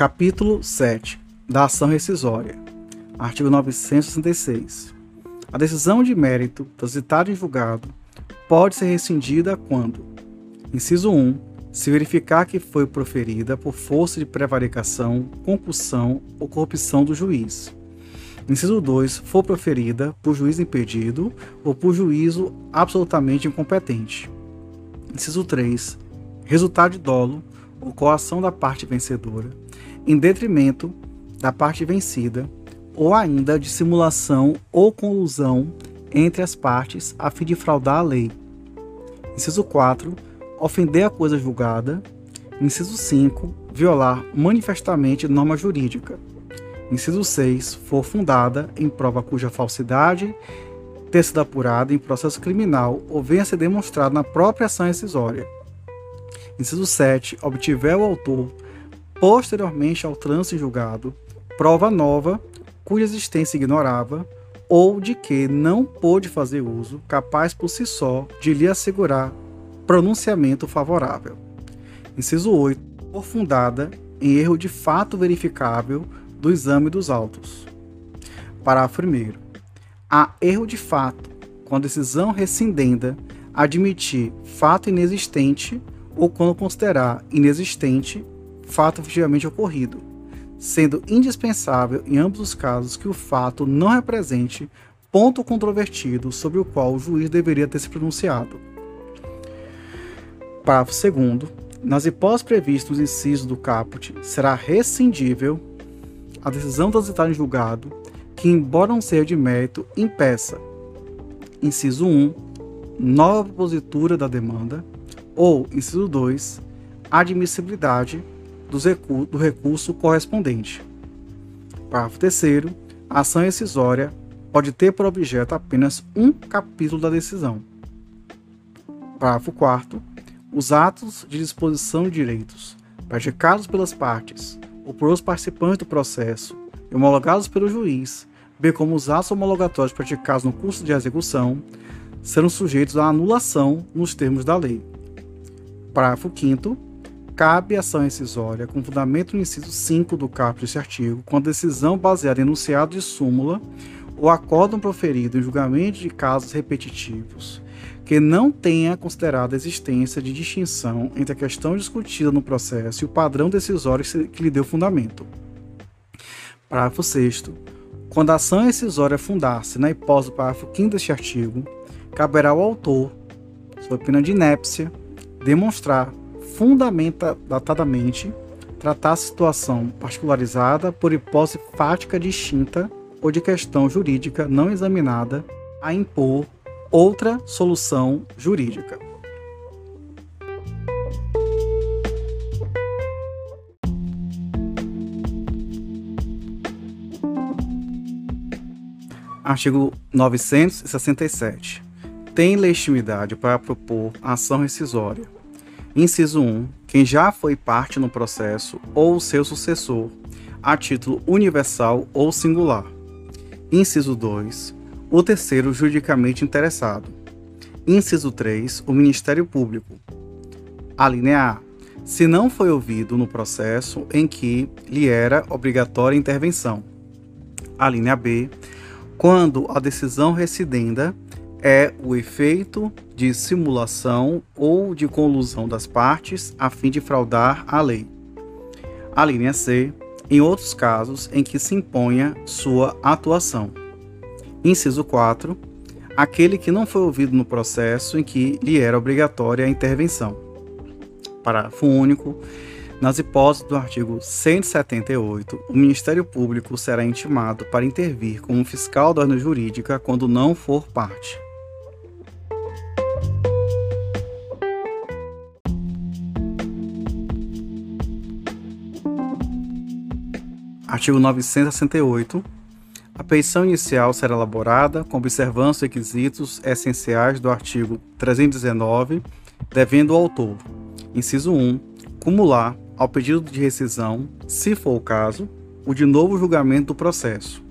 Capítulo 7 da ação rescisória. Artigo 966. A decisão de mérito transitada em julgado pode ser rescindida quando: Inciso 1. Se verificar que foi proferida por força de prevaricação, concussão ou corrupção do juiz. Inciso 2. For proferida por juiz impedido ou por juízo absolutamente incompetente. Inciso 3. Resultado de dolo ou coação da parte vencedora, em detrimento da parte vencida, ou ainda de simulação ou colusão entre as partes a fim de fraudar a lei. Inciso 4. Ofender a coisa julgada. Inciso 5. Violar manifestamente norma jurídica. Inciso 6. For fundada em prova cuja falsidade ter sido apurada em processo criminal ou venha a ser demonstrado na própria ação rescisória. Inciso 7. Obtiver o autor, posteriormente ao trânsito julgado, prova nova cuja existência ignorava ou de que não pôde fazer uso, capaz por si só de lhe assegurar pronunciamento favorável. Inciso 8. For fundada em erro de fato verificável do exame dos autos. Parágrafo 1. Há erro de fato a decisão rescindenda admitir fato inexistente ou quando considerar inexistente fato efetivamente ocorrido, sendo indispensável em ambos os casos que o fato não represente ponto controvertido sobre o qual o juiz deveria ter se pronunciado. Parágrafo 2. Nas hipóteses previstas no inciso do caput, será rescindível a decisão transitada em julgado, que, embora não seja de mérito, impeça, inciso 1, nova propositura da demanda, ou, inciso 2, admissibilidade recu do recurso correspondente. Parágrafo 3. A ação rescisória pode ter por objeto apenas um capítulo da decisão. Parágrafo 4. Os atos de disposição de direitos praticados pelas partes ou por os participantes do processo e homologados pelo juiz, bem como os atos homologatórios praticados no curso de execução, serão sujeitos à anulação nos termos da lei. Parágrafo 5 cabe ação rescisória com fundamento no inciso 5 do caput deste artigo, com a decisão baseada em enunciado de súmula ou acórdão proferido em julgamento de casos repetitivos, que não tenha considerado a existência de distinção entre a questão discutida no processo e o padrão decisório que lhe deu fundamento. Parágrafo 6 Quando a ação rescisória fundar-se na hipótese do parágrafo 5 deste artigo, caberá ao autor, sob pena de inépcia, demonstrar fundamentalmente tratar a situação particularizada por hipótese fática distinta ou de questão jurídica não examinada a impor outra solução jurídica. Artigo 967. Tem legitimidade para propor ação rescisória. Inciso 1. Quem já foi parte no processo ou seu sucessor, a título universal ou singular. Inciso 2. O terceiro juridicamente interessado. Inciso 3. O Ministério Público. A linha A. Se não foi ouvido no processo em que lhe era obrigatória intervenção. A linha B. Quando a decisão recidenda é o efeito de simulação ou de colusão das partes a fim de fraudar a lei. A linha C, em outros casos em que se imponha sua atuação. Inciso 4. Aquele que não foi ouvido no processo em que lhe era obrigatória a intervenção. Parágrafo único. Nas hipóteses do artigo 178, o Ministério Público será intimado para intervir como fiscal da ordem jurídica quando não for parte. Artigo 968. A petição inicial será elaborada com observância dos requisitos essenciais do artigo 319, devendo o autor, inciso 1, cumular ao pedido de rescisão, se for o caso, o de novo julgamento do processo.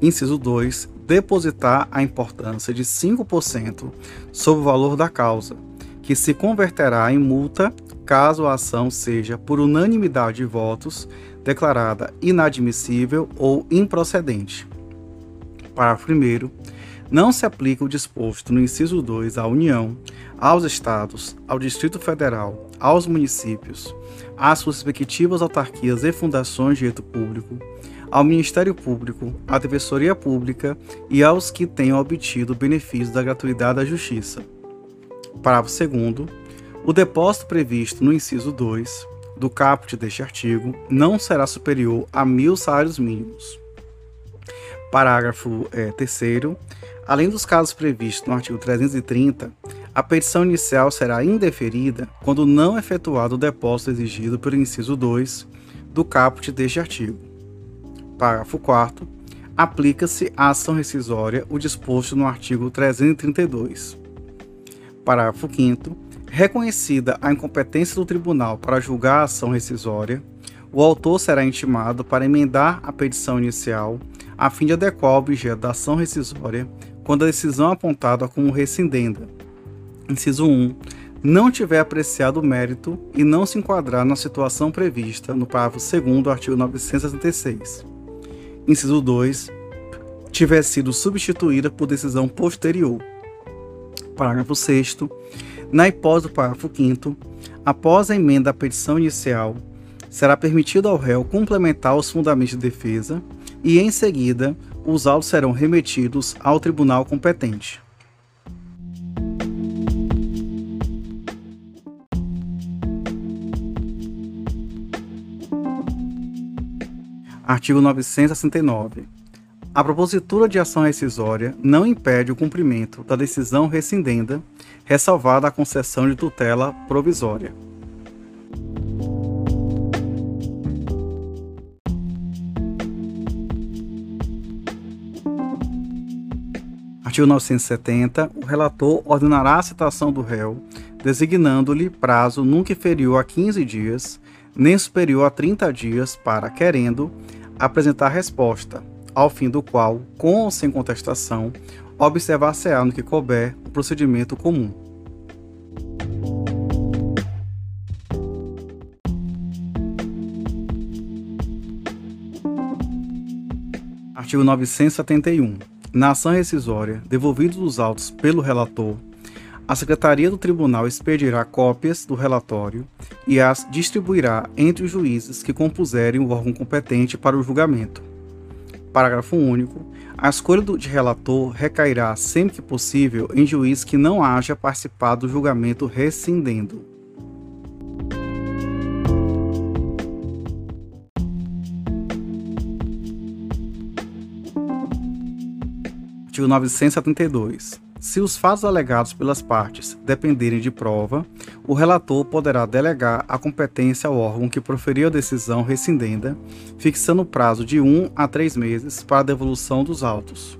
Inciso 2, depositar a importância de 5% sobre o valor da causa, que se converterá em multa caso a ação seja, por unanimidade de votos, declarada inadmissível ou improcedente. Parágrafo 1. Não se aplica o disposto no inciso 2 à União, aos Estados, ao Distrito Federal, aos municípios, às respectivas autarquias e fundações de direito público, ao Ministério Público, à Defensoria Pública e aos que tenham obtido benefício da gratuidade da Justiça. Parágrafo 2. O depósito previsto no inciso 2 do caput deste artigo não será superior a mil salários mínimos. Parágrafo é, 3. Além dos casos previstos no artigo 330, a petição inicial será indeferida quando não efetuado o depósito exigido pelo inciso 2 do caput deste artigo. Parágrafo 4. Aplica-se à ação rescisória o disposto no artigo 332. Parágrafo 5. Reconhecida a incompetência do tribunal para julgar a ação rescisória, o autor será intimado para emendar a petição inicial a fim de adequar o objeto da ação rescisória quando a decisão apontada como rescindenda. Inciso 1. Não tiver apreciado o mérito e não se enquadrar na situação prevista no parágrafo 2 do artigo 966 inciso 2, tiver sido substituída por decisão posterior. Parágrafo 6 na hipótese do parágrafo 5 após a emenda à petição inicial, será permitido ao réu complementar os fundamentos de defesa e, em seguida, os autos serão remetidos ao tribunal competente. Artigo 969. A propositura de ação rescisória não impede o cumprimento da decisão rescindenda, ressalvada a concessão de tutela provisória. Artigo 970. O relator ordenará a citação do réu, designando-lhe prazo nunca inferior a 15 dias, nem superior a 30 dias para, querendo, apresentar resposta, ao fim do qual, com ou sem contestação, observar-se-á no que couber o procedimento comum. Artigo 971. Na ação rescisória, devolvidos os autos pelo relator, a Secretaria do Tribunal expedirá cópias do relatório e as distribuirá entre os juízes que compuserem o órgão competente para o julgamento. Parágrafo único. A escolha de relator recairá, sempre que possível, em juiz que não haja participado do julgamento rescindendo. Artigo 972. Se os fatos alegados pelas partes dependerem de prova, o relator poderá delegar a competência ao órgão que proferiu a decisão rescindenda, fixando o prazo de um a três meses para a devolução dos autos.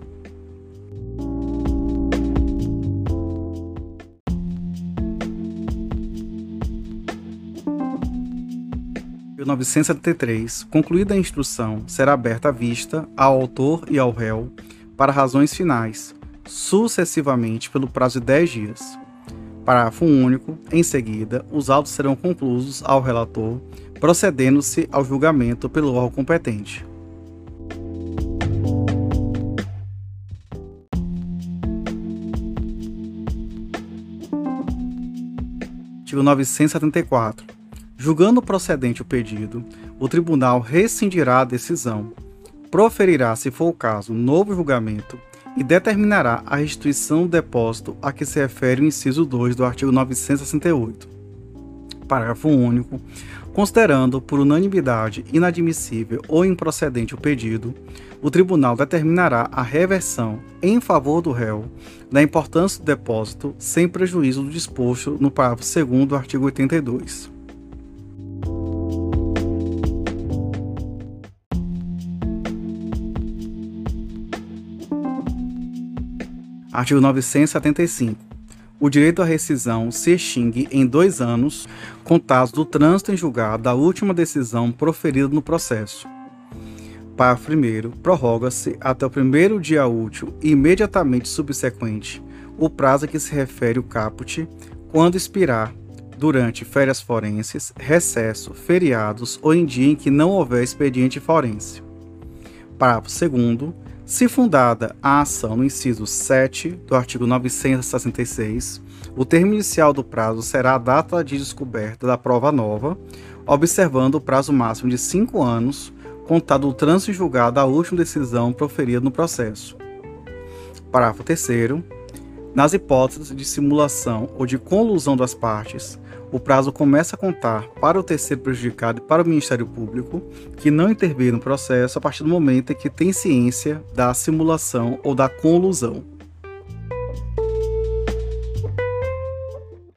Em 973, concluída a instrução, será aberta a vista ao autor e ao réu para razões finais, sucessivamente pelo prazo de 10 dias. Parágrafo único. Em seguida, os autos serão conclusos ao relator, procedendo-se ao julgamento pelo órgão competente. Artigo 974. Julgando procedente o pedido, o tribunal rescindirá a decisão, proferirá, se for o caso, novo julgamento e determinará a restituição do depósito a que se refere o inciso 2 do artigo 968. Parágrafo único. Considerando por unanimidade inadmissível ou improcedente o pedido, o tribunal determinará a reversão em favor do réu da importância do depósito sem prejuízo do disposto no parágrafo 2 do artigo 82. Artigo 975. O direito à rescisão se extingue em dois anos, contados do trânsito em julgado da última decisão proferida no processo. Parágrafo 1. Prorroga-se até o primeiro dia útil e imediatamente subsequente o prazo a que se refere o caput, quando expirar, durante férias forenses, recesso, feriados ou em dia em que não houver expediente forense. Parágrafo 2 se fundada a ação no inciso 7 do artigo 966, o termo inicial do prazo será a data de descoberta da prova nova, observando o prazo máximo de cinco anos, contado o trânsito julgado da última decisão proferida no processo. Parágrafo 3 nas hipóteses de simulação ou de conlusão das partes, o prazo começa a contar para o terceiro prejudicado e para o Ministério Público, que não intervir no processo a partir do momento em que tem ciência da simulação ou da conlusão.